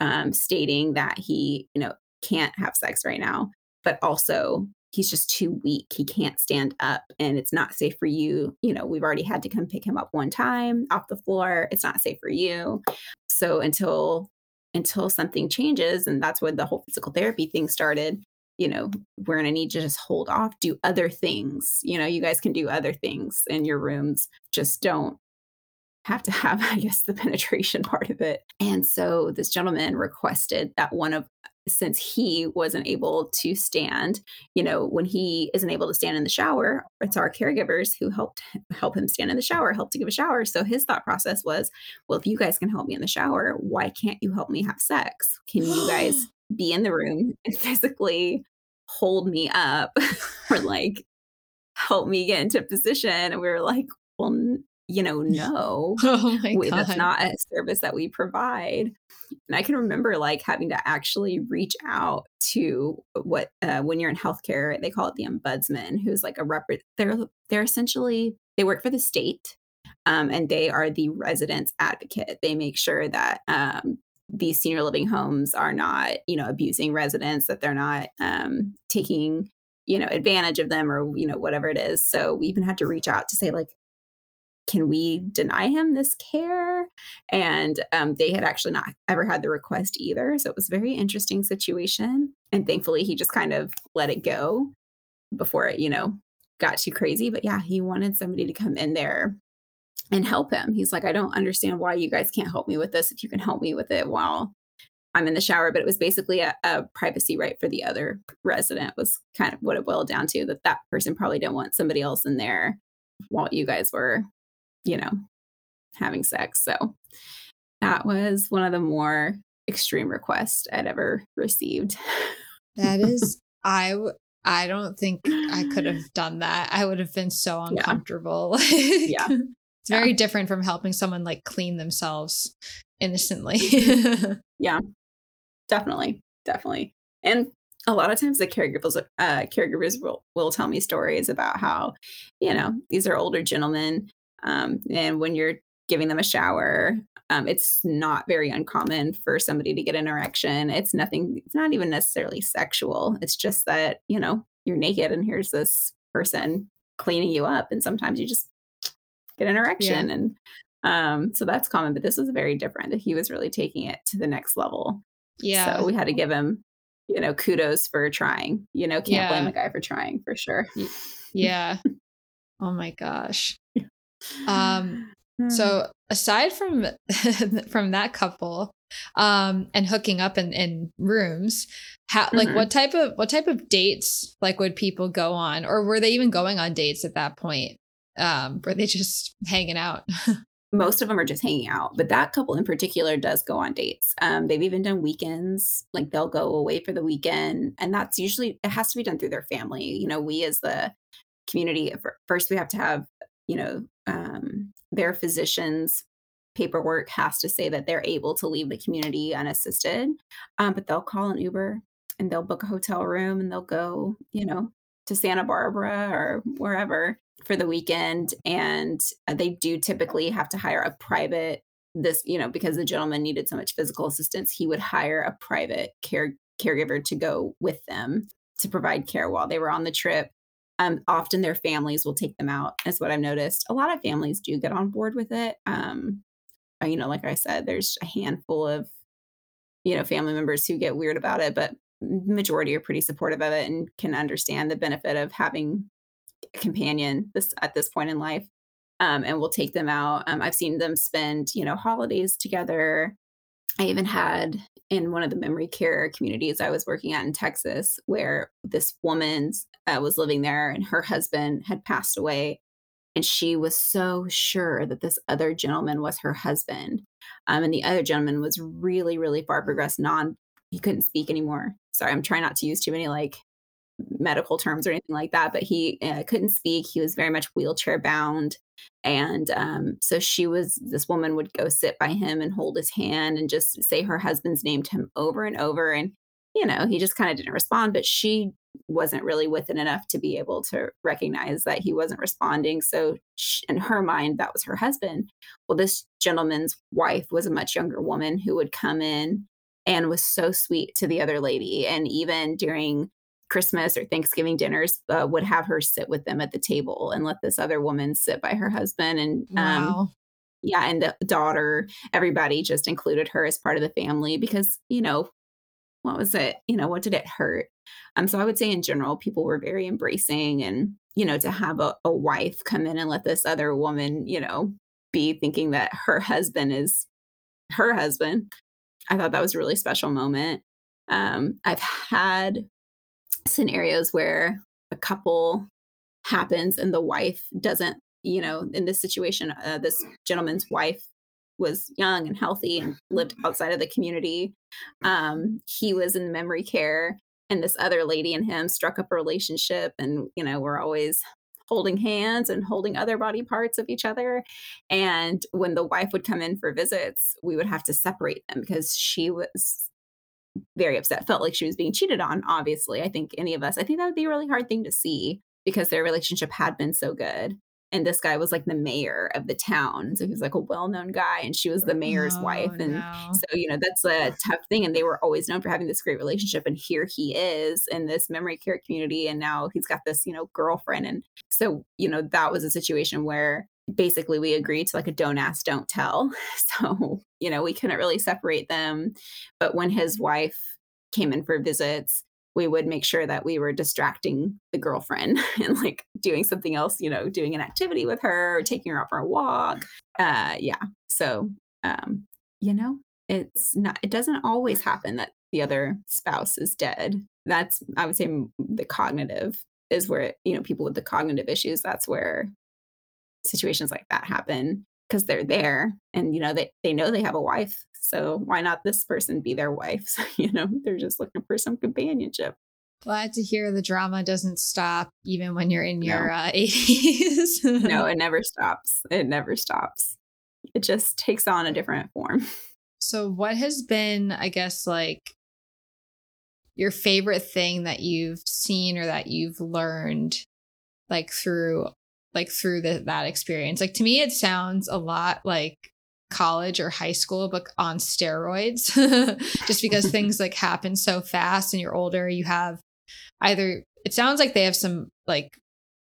um, stating that he, you know, can't have sex right now, but also he's just too weak. He can't stand up and it's not safe for you. You know, we've already had to come pick him up one time off the floor. It's not safe for you. So until until something changes and that's when the whole physical therapy thing started, you know, we're going to need to just hold off, do other things. You know, you guys can do other things in your rooms. Just don't have to have, [LAUGHS] I guess, the penetration part of it. And so this gentleman requested that one of since he wasn't able to stand you know when he isn't able to stand in the shower it's our caregivers who helped help him stand in the shower help to give a shower. So his thought process was well if you guys can help me in the shower why can't you help me have sex? Can you guys [GASPS] be in the room and physically hold me up [LAUGHS] or like help me get into position? And we were like well you know, [LAUGHS] no, oh we, that's not a service that we provide. And I can remember like having to actually reach out to what uh, when you're in healthcare, they call it the ombudsman, who's like a rep. They're they're essentially they work for the state, um, and they are the residents advocate. They make sure that um, these senior living homes are not, you know, abusing residents, that they're not um, taking you know advantage of them or you know whatever it is so we even had to reach out to say like can we deny him this care? And um, they had actually not ever had the request either. So it was a very interesting situation. And thankfully, he just kind of let it go before it, you know, got too crazy. But yeah, he wanted somebody to come in there and help him. He's like, I don't understand why you guys can't help me with this if you can help me with it while I'm in the shower. But it was basically a, a privacy right for the other resident, was kind of what it boiled down to that that person probably didn't want somebody else in there while you guys were you know, having sex. So that was one of the more extreme requests I'd ever received. [LAUGHS] That is, I w- I don't think I could have done that. I would have been so uncomfortable. [LAUGHS] Yeah. yeah. It's very yeah. different from helping someone like clean themselves innocently. [LAUGHS] yeah. Definitely. Definitely. And a lot of times the caregivers uh, caregivers will, will tell me stories about how, you know, these are older gentlemen um, and when you're giving them a shower, um, it's not very uncommon for somebody to get an erection. It's nothing, it's not even necessarily sexual. It's just that, you know, you're naked and here's this person cleaning you up. And sometimes you just get an erection. Yeah. And um, so that's common, but this was very different. He was really taking it to the next level. Yeah. So we had to give him, you know, kudos for trying. You know, can't yeah. blame a guy for trying for sure. [LAUGHS] Yeah. oh my gosh. Um, so hmm. aside from [LAUGHS] from that couple um and hooking up in, in rooms how like mm-hmm. what type of what type of dates like would people go on? Or were they even going on dates at that point? Um were they just hanging out? [LAUGHS] Most of them are just hanging out but that couple in particular does go on dates. Um they've even done weekends like they'll go away for the weekend and that's usually it has to be done through their family. You know we as the community first we have to have you know um, their physicians paperwork has to say that they're able to leave the community unassisted. Um, but they'll call an Uber and they'll book a hotel room and they'll go, you know, to Santa Barbara or wherever for the weekend. And uh, they do typically have to hire a private this, you know, because the gentleman needed so much physical assistance, he would hire a private care caregiver to go with them to provide care while they were on the trip. Um, often their families will take them out, is what I've noticed. A lot of families do get on board with it. Um, uh, you know, like I said, there's a handful of, you know, family members who get weird about it, but majority are pretty supportive of it and can understand the benefit of having a companion this at this point in life um, and we'll take them out. Um, I've seen them spend, you know, holidays together. I even had in one of the memory care communities I was working at in Texas, where this woman uh, was living there and her husband had passed away. And she was so sure that this other gentleman was her husband. Um, and the other gentleman was really, really far progressed, non, he couldn't speak anymore. Sorry, I'm trying not to use too many like medical terms or anything like that, but he uh, couldn't speak. He was very much wheelchair bound. And um, so she was, this woman would go sit by him and hold his hand and just say her husband's name to him over and over. And, you know, he just kind of didn't respond, but she wasn't really with it enough to be able to recognize that he wasn't responding. So, she, in her mind, that was her husband. Well, this gentleman's wife was a much younger woman who would come in and was so sweet to the other lady. And even during Christmas or Thanksgiving dinners uh, would have her sit with them at the table and let this other woman sit by her husband. And um, wow. yeah, and the daughter, everybody just included her as part of the family because, you know, what was it? You know, what did it hurt? Um, so I would say in general, people were very embracing and, you know, to have a, a wife come in and let this other woman, you know, be thinking that her husband is her husband. I thought that was a really special moment. Um, I've had scenarios where a couple happens and the wife doesn't you know in this situation uh, this gentleman's wife was young and healthy and lived outside of the community. Um, he was in memory care and this other lady and him struck up a relationship and you know we're always holding hands and holding other body parts of each other. And when the wife would come in for visits we would have to separate them because she was very upset, felt like she was being cheated on, obviously. I think any of us, I think that would be a really hard thing to see because their relationship had been so good. And this guy was like the mayor of the town. So he was like a well known guy, and she was the mayor's oh, wife. And no. so, you know, that's a tough thing. And they were always known for having this great relationship. And here he is in this memory care community. And now he's got this, you know, girlfriend. And so, you know, that was a situation where basically we agreed to like a don't ask, don't tell. [LAUGHS] So, you know, we couldn't really separate them. But when his wife came in for visits, we would make sure that we were distracting the girlfriend [LAUGHS] and like doing something else, you know, doing an activity with her or taking her out for a walk. Uh yeah. So um, you know, it's not it doesn't always happen that the other spouse is dead. That's I would say the cognitive is where, you know, people with the cognitive issues, that's where situations like that happen because they're there and you know they, they know they have a wife so why not this person be their wife? [LAUGHS] So, you know they're just looking for some companionship. Glad to hear the drama doesn't stop even when you're in your no. uh, [LAUGHS] 80s no it never stops. It never stops. It just takes on a different form. [LAUGHS] So what has been i guess like your favorite thing that you've seen or that you've learned like through like through the, that experience. Like to me, it sounds a lot like college or high school, but on steroids, [LAUGHS] just because [LAUGHS] things like happen so fast and you're older. You have either, it sounds like they have some like,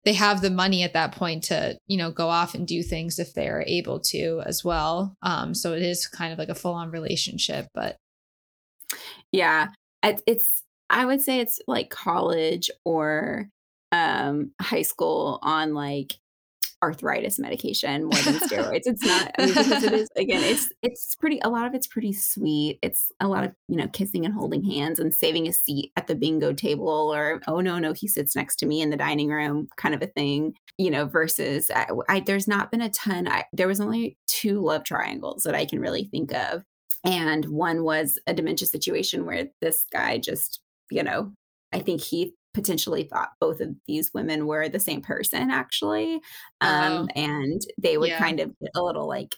they have the money at that point to, you know, go off and do things if they are able to as well. Um, so it is kind of like a full on relationship, but yeah, it's, I would say it's like college or um high school on like arthritis medication more than [LAUGHS] steroids. It's not I mean, because it is again, it's it's pretty a lot of it's pretty sweet. It's a lot of, you know, kissing and holding hands and saving a seat at the bingo table or oh no, no, he sits next to me in the dining room kind of a thing, you know, versus I, I there's not been a ton. I, there was only two love triangles that I can really think of. And one was a dementia situation where this guy just, you know, I think he potentially thought both of these women were the same person actually um, oh. and they would yeah. kind of get a little like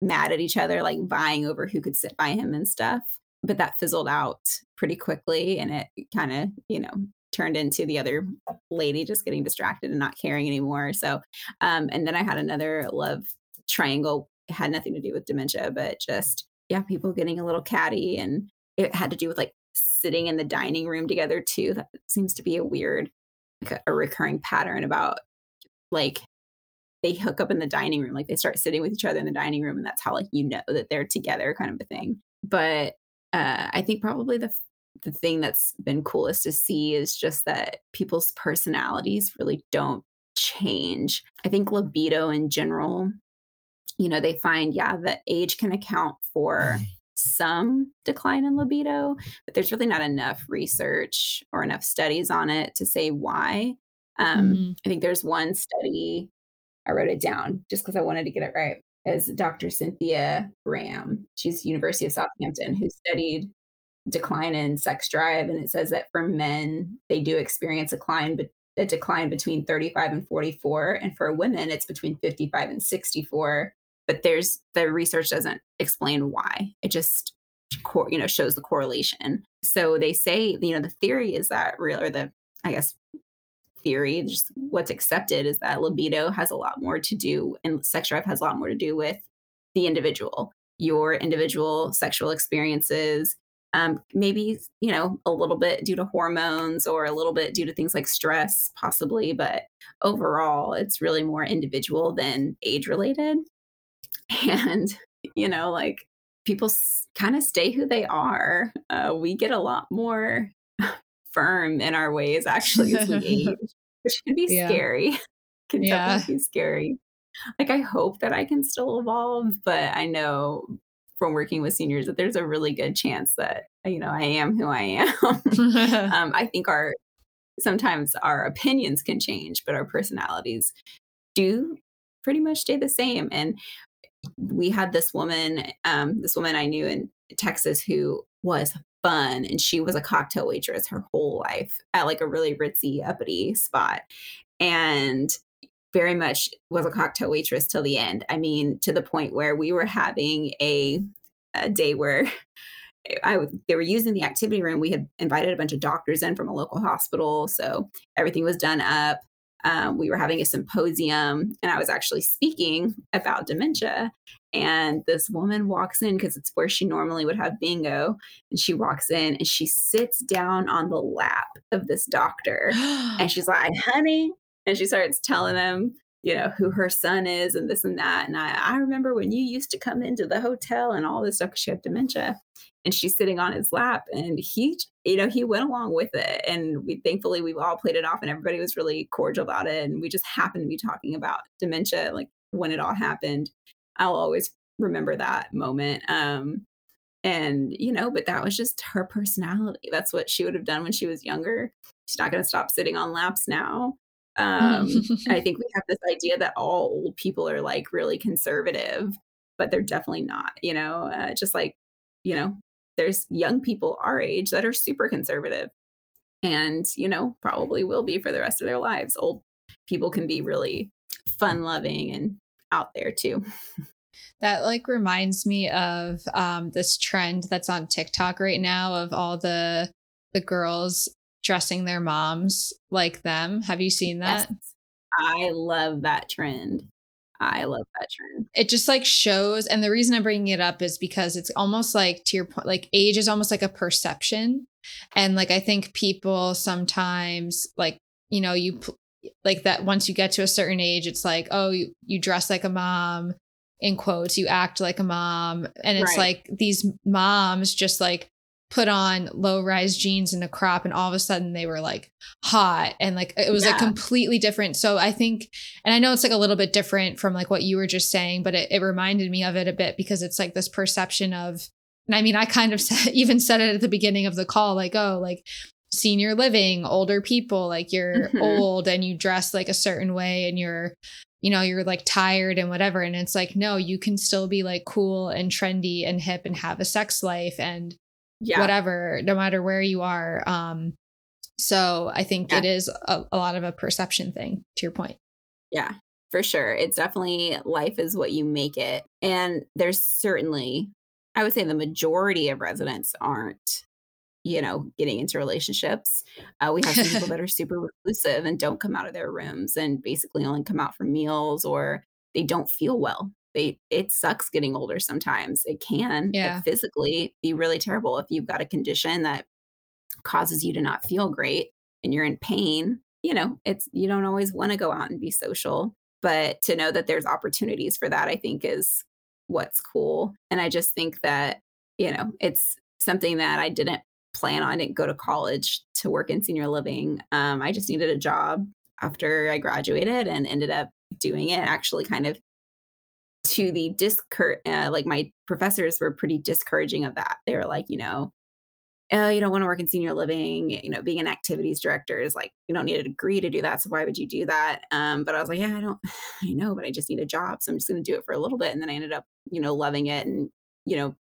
mad at each other, like vying over who could sit by him and stuff. But that fizzled out pretty quickly and it kind of, you know, turned into the other lady just getting distracted and not caring anymore. So, um, and then I had another love triangle, it had nothing to do with dementia, but just, yeah, people getting a little catty. And it had to do with like sitting in the dining room together too. That seems to be a weird, like a, recurring pattern about like they hook up in the dining room, like they start sitting with each other in the dining room, and that's how like you know that they're together, kind of a thing. But uh, I think probably the the thing that's been coolest to see is just that people's personalities really don't change. I think libido in general, you know, they find yeah that age can account for some decline in libido, but there's really not enough research or enough studies on it to say why. Um, mm-hmm. I think there's one study I wrote it down just because I wanted to get it right. As Dr. Cynthia Graham, she's University of Southampton, who studied decline in sex drive, and it says that for men they do experience a decline, but a decline between 35 and 44, and for women it's between 55 and 64. But there's the research doesn't explain why. It just you know shows the correlation. So they say you know the theory is that real or the I guess theory, just what's accepted is that libido has a lot more to do, and sex drive has a lot more to do with the individual, your individual sexual experiences. Um, maybe, you know, a little bit due to hormones or a little bit due to things like stress, possibly, but overall, it's really more individual than age related. [LAUGHS] And, you know, like people s- kind of stay who they are. Uh, we get a lot more [LAUGHS] firm in our ways actually as we [LAUGHS] age, which can be yeah. scary. can yeah. definitely be scary. Like I hope that I can still evolve, but I know from working with seniors that there's a really good chance that you know I am who I am. um, I think our sometimes our opinions can change, but our personalities do pretty much stay the same. And we had this woman, um, this woman I knew in Texas who was fun and she was a cocktail waitress her whole life at like a really ritzy uppity spot and very much was a cocktail waitress till the end i mean to the point where we were having a, a day where I they were using the activity room. We had invited a bunch of doctors in from a local hospital, so everything was done up. Um, we were having a symposium, and I was actually speaking about dementia. And this woman walks in because it's where she normally would have bingo. And she walks in and she sits down on the lap of this doctor. [GASPS] and she's like, honey. And she starts telling him, you know, who her son is and this and that. And I, I remember when you used to come into the hotel and all this stuff because she had dementia. And she's sitting on his lap and he, you know, he went along with it. And we thankfully we all played it off and everybody was really cordial about it. And we just happened to be talking about dementia, like when it all happened. I'll always remember that moment. Um, and you know, but that was just her personality. That's what she would have done when she was younger. She's not going to stop sitting on laps now. Um, I [LAUGHS] think we have this idea that all old people are like really conservative, but they're definitely not. You know, uh, just like you know, there's young people our age that are super conservative, and you know, probably will be for the rest of their lives. Old people can be really fun loving and out there too. [LAUGHS] That like reminds me of um, this trend that's on TikTok right now of all the the girls dressing their moms like them. Have you seen that? Yes. I love that trend. I love that trend. It just like shows, and the reason I'm bringing it up is because it's almost like to your point, like age is almost like a perception, and like I think people sometimes like you know you like that once you get to a certain age, it's like oh you, you dress like a mom, in quotes, you act like a mom. And it's right. like these moms just like put on low rise jeans and a crop and all of a sudden they were like hot and like it was yeah. like completely different so i think and i know it's like a little bit different from like what you were just saying but it, it reminded me of it a bit because it's like this perception of and i mean i kind of [LAUGHS] said, even said it at the beginning of the call like oh like senior living older people like you're mm-hmm. old and you dress like a certain way and you're you know, you're like tired and whatever. And it's like, no, you can still be like cool and trendy and hip and have a sex life and yeah. whatever, no matter where you are. Um, so I think yeah. it is a, a lot of a perception thing to your point. Yeah. for sure. It's definitely life is what you make it. And there's certainly, I would say the majority of residents aren't, you know, getting into relationships. Uh, we have some people [LAUGHS] that are super reclusive and don't come out of their rooms and basically only come out for meals or they don't feel well. They, it sucks getting older sometimes. It can Yeah. physically be really terrible if you've got a condition that causes you to not feel great and you're in pain. You know, it's you don't always want to go out and be social but to know that there's opportunities for that i think is what's cool and i just think that you know it's something that i didn't plan on I didn't go to college to work in senior living um, i just needed a job after i graduated and ended up doing it actually kind of to the discour uh, like my professors were pretty discouraging of that they were like you know oh, you don't want to work in senior living, you know, being an activities director is like, you don't need a degree to do that. So why would you do that? Um, but I was like, yeah, I don't, [SIGHS] I know, but I just need a job. So I'm just going to do it for a little bit. And then I ended up, you know, loving it and, you know,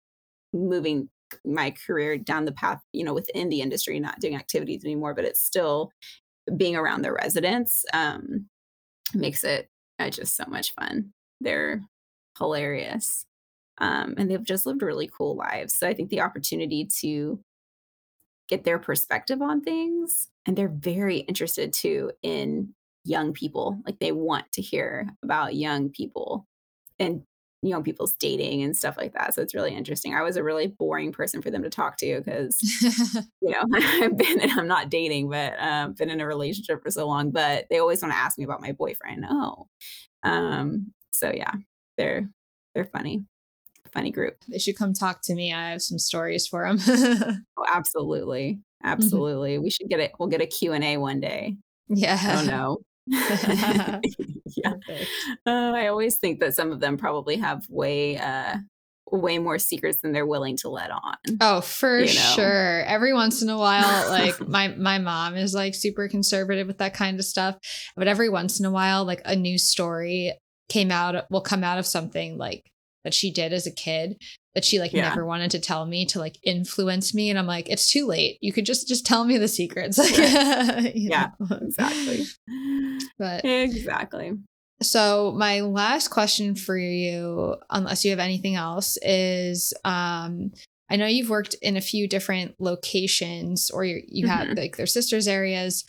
moving my career down the path, you know, within the industry, not doing activities anymore, but it's still being around the residents um, makes it uh, just so much fun. They're hilarious. Um, and they've just lived really cool lives. So I think the opportunity to get their perspective on things. And they're very interested too in young people. Like they want to hear about young people and young people's dating and stuff like that. So it's really interesting. I was a really boring person for them to talk to because, [LAUGHS] you know, [LAUGHS] I've been, I'm not dating, but um, been in a relationship for so long, but they always want to ask me about my boyfriend. Oh, um, so yeah, they're, they're funny funny group. They should come talk to me. I have some stories for them. [LAUGHS] oh, absolutely. Mm-hmm. Absolutely. Mm-hmm. We should get it. We'll get a Q&A one day. Yeah. I don't know. yeah. Uh, I always think that some of them probably have way uh way more secrets than they're willing to let on. Oh, for you know? sure. Every once in a while, like [LAUGHS] my my mom is like super conservative with that kind of stuff, but every once in a while like a new story came out will come out of something like that she did as a kid that she like yeah. never wanted to tell me to like influence me. And i'm like it's too late. You could just just tell me the secrets. [LAUGHS] Yeah [LAUGHS] exactly. But exactly. so my last question for you unless you have anything else is um i know you've worked in a few different locations or you you mm-hmm. have like their sisters areas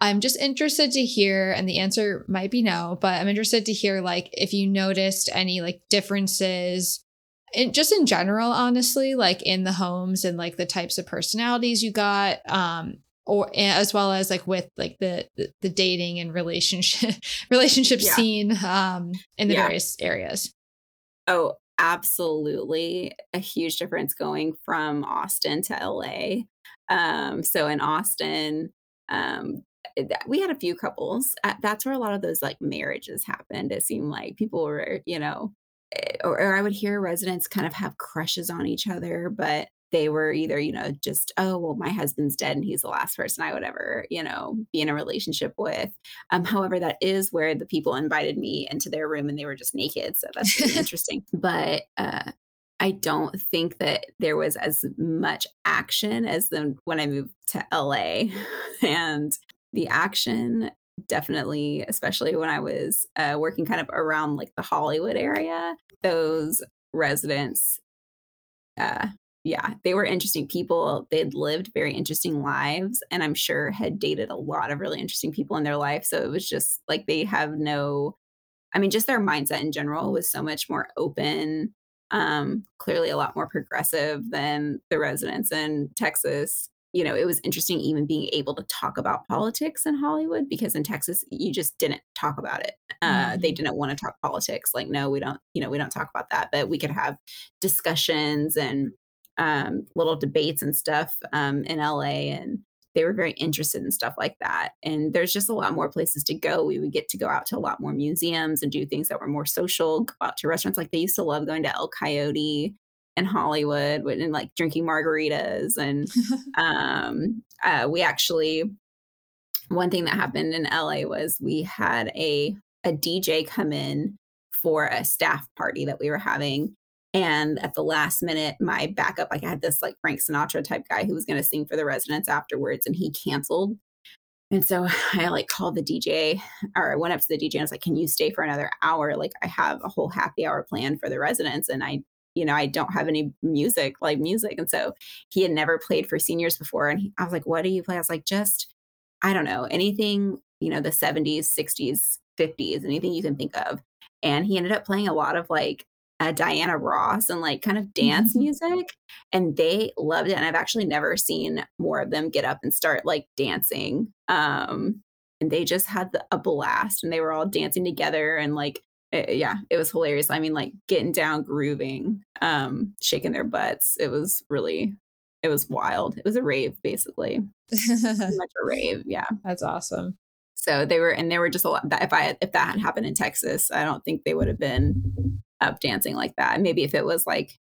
I'm just interested to hear, and the answer might be no, but I'm interested to hear like if you noticed any like differences in, just in general, honestly, like in the homes and like the types of personalities you got, um, or as well as like with like the the, the dating and relationship [LAUGHS] relationship yeah. scene um in the yeah. various areas. Oh, absolutely, a huge difference going from Austin to LA. Um, so in Austin, um, we had a few couples. Uh, that's where a lot of those like marriages happened. It seemed like people were, you know, eh, or, or I would hear residents kind of have crushes on each other, but they were either, you know, just, oh, well, my husband's dead and he's the last person I would ever, you know, be in a relationship with. Um, however, that is where the people invited me into their room and they were just naked. So that's really [LAUGHS] interesting. But uh, I don't think that there was as much action as then when I moved to LA. [LAUGHS] And the action definitely especially when i was uh, working kind of around like the hollywood area those residents uh yeah they were interesting people. They'd lived very interesting lives and i'm sure had dated a lot of really interesting people in their life so it was just like they have no i mean just their mindset in general was so much more open um clearly a lot more progressive than the residents in texas you know, it was interesting even being able to talk about politics in Hollywood because in Texas, you just didn't talk about it. Uh, mm-hmm. They didn't want to talk politics. Like, no, we don't, you know, we don't talk about that, but we could have discussions and um, little debates and stuff um, in LA. And they were very interested in stuff like that. And there's just a lot more places to go. We would get to go out to a lot more museums and do things that were more social, go out to restaurants. Like they used to love going to El Coyote in Hollywood and like drinking margaritas. And [LAUGHS] um, uh, we actually, one thing that happened in LA was we had a, a DJ come in for a staff party that we were having. And at the last minute, my backup, like I had this like Frank Sinatra type guy who was going to sing for the residents afterwards, and he canceled. And so [SIGHS] I like called the DJ or I went up to the DJ and I was like, can you stay for another hour? Like I have a whole happy hour planned for the residents and I, you know, I don't have any music, like music. And so he had never played for seniors before. And he, I was like, what do you play? I was like, just, I don't know, anything, you know, the 70s, 60s, 50s, anything you can think of. And he ended up playing a lot of like uh, Diana Ross and like kind of dance [LAUGHS] music. And they loved it. And I've actually never seen more of them get up and start like dancing. Um, and they just had the, a blast and they were all dancing together and like, it, yeah, it was hilarious. I mean, like getting down, grooving, um, shaking their butts. It was really, it was wild. It was a rave, basically. much a [LAUGHS] rave. Yeah. That's awesome. So they were, and they were just a lot. That if I if that had happened in Texas, I don't think they would have been up dancing like that. Maybe if it was like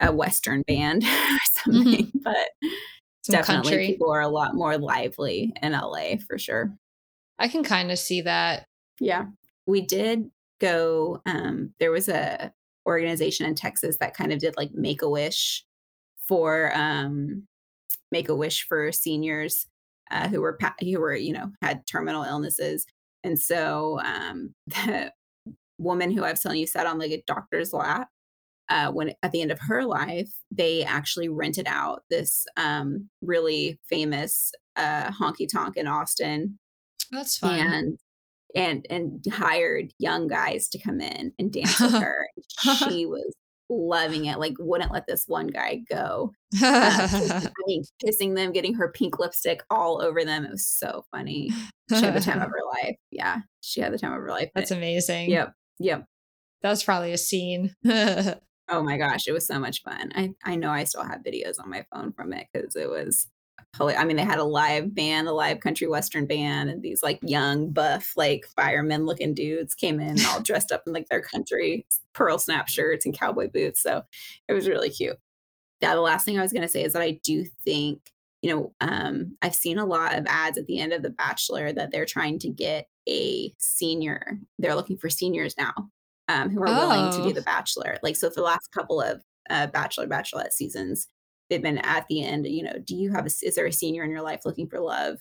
a Western band [LAUGHS] or mm-hmm. something, mm-hmm. but Some definitely country. people are a lot more lively in LA for sure. I can kind of see that. Yeah. We did go, um, there was a organization in Texas that kind of did like make a wish for um make a wish for seniors uh, who were who were you know had terminal illnesses and so um [LAUGHS] the woman who I was telling you sat on like a doctor's lap. Uh, when at the end of her life, they actually rented out this um, really famous uh, honky tonk in Austin. That's fun. And and and hired young guys to come in and dance with [LAUGHS] her. she was loving it. Like wouldn't let this one guy go. Uh, [LAUGHS] I mean, kissing them, getting her pink lipstick all over them. It was so funny. She had the time of [LAUGHS] her life. Yeah, she had the time of her life. That's amazing. Yep. Yep. That was probably a scene. oh my gosh, it was so much fun. I, I know I still have videos on my phone from it because it was I mean, they had a live band, a live country western band, and these like young, buff, like firemen looking dudes came in all [LAUGHS] dressed up in like their country pearl snap shirts and cowboy boots. So it was really cute. Yeah, the last thing I was going to say is that I do think, you know, um, I've seen a lot of ads at the end of The Bachelor that they're trying to get a senior. They're looking for seniors now um, who are oh. willing to do oh. The Bachelor. Like, so for the last couple of uh, Bachelor, Bachelorette seasons, they've at the end, you know, do you have a, is there a senior in your life looking for love?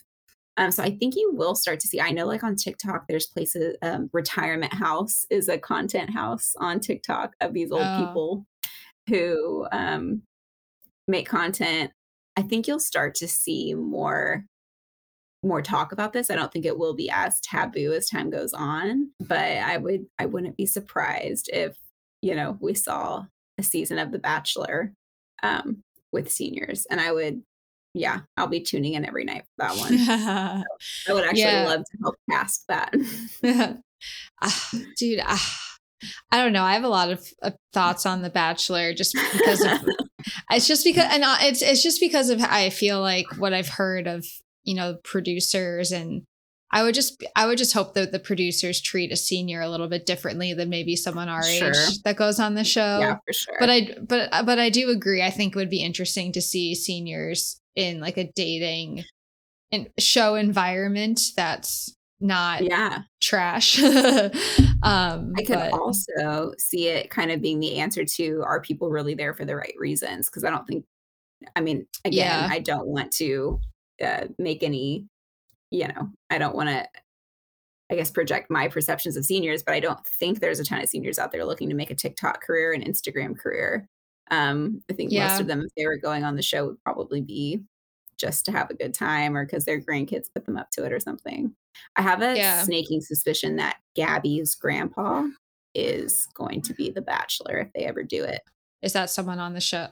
Um, so I think you will start to see. I know, like on TikTok, there's places. Um, Retirement House is a content house on TikTok of these old oh. people who um, make content. I think you'll start to see more more talk about this. I don't think it will be as taboo as time goes on, but I would I wouldn't be surprised if you know we saw a season of The Bachelor um, with seniors, and I would yeah I'll be tuning in every night for that one. [LAUGHS] so I would actually yeah. love to help cast that. uh, [LAUGHS] dude, uh, I don't know. I have a lot of uh, thoughts on The Bachelor just because of. [LAUGHS] it's just because, and uh, it's it's just because of I feel like what I've heard of you know producers and I would just I would just hope that the producers treat a senior a little bit differently than maybe someone our sure. age that goes on the show. Yeah, for sure. But I but but I do agree. I think it would be interesting to see seniors in like a dating and show environment that's not yeah trash. [LAUGHS] um I could but, also see it kind of being the answer to are people really there for the right reasons? Because I don't think I mean, again, yeah. I don't want to uh, make any, you know, I don't want to, I guess, project my perceptions of seniors, but I don't think there's a ton of seniors out there looking to make a TikTok career and Instagram career. Um, I think yeah. most of them, if they were going on the show, would probably be just to have a good time or because their grandkids put them up to it or something. I have a yeah. snaking suspicion that Gabby's grandpa is going to be the bachelor if they ever do it. Is that someone on the show?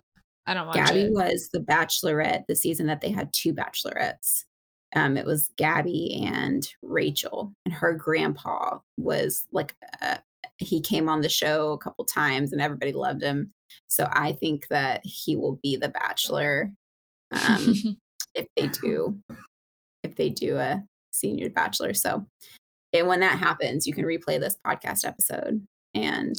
I don't watch Gabby it. was the bachelorette the season that they had two bachelorettes. Um, it was Gabby and Rachel, and her grandpa was like uh, he came on the show a couple times, and everybody loved him. So I think that he will be the bachelor um, [LAUGHS] if they do if they do a senior bachelor. So and when that happens, you can replay this podcast episode and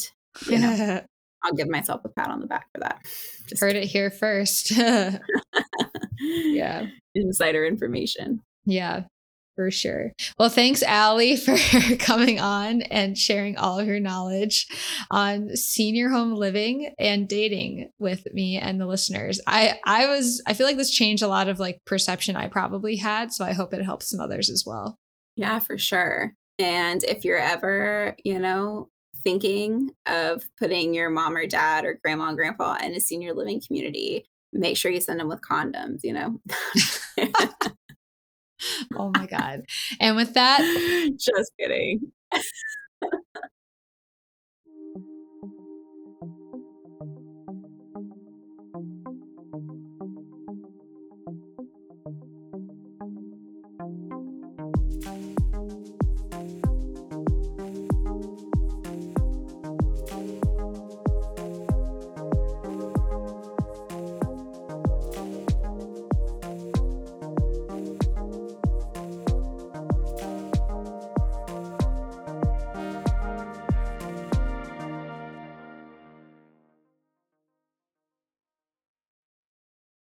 you know [LAUGHS] I'll give myself a pat on the back for that. Just Heard it here first. [LAUGHS] yeah. Insider information. Yeah, For sure. Well, thanks, Allie, [LAUGHS] for coming on and sharing all of your knowledge on senior home living and dating with me and the listeners. I I was I feel like this changed a lot of like perception I probably had, so I hope it helps some others as well. Yeah, for sure. And if you're ever, you know, thinking of putting your mom or dad or grandma and grandpa in a senior living community, make sure you send them with condoms, you know. [LAUGHS] oh my God. And with that, [LAUGHS] just kidding. [LAUGHS]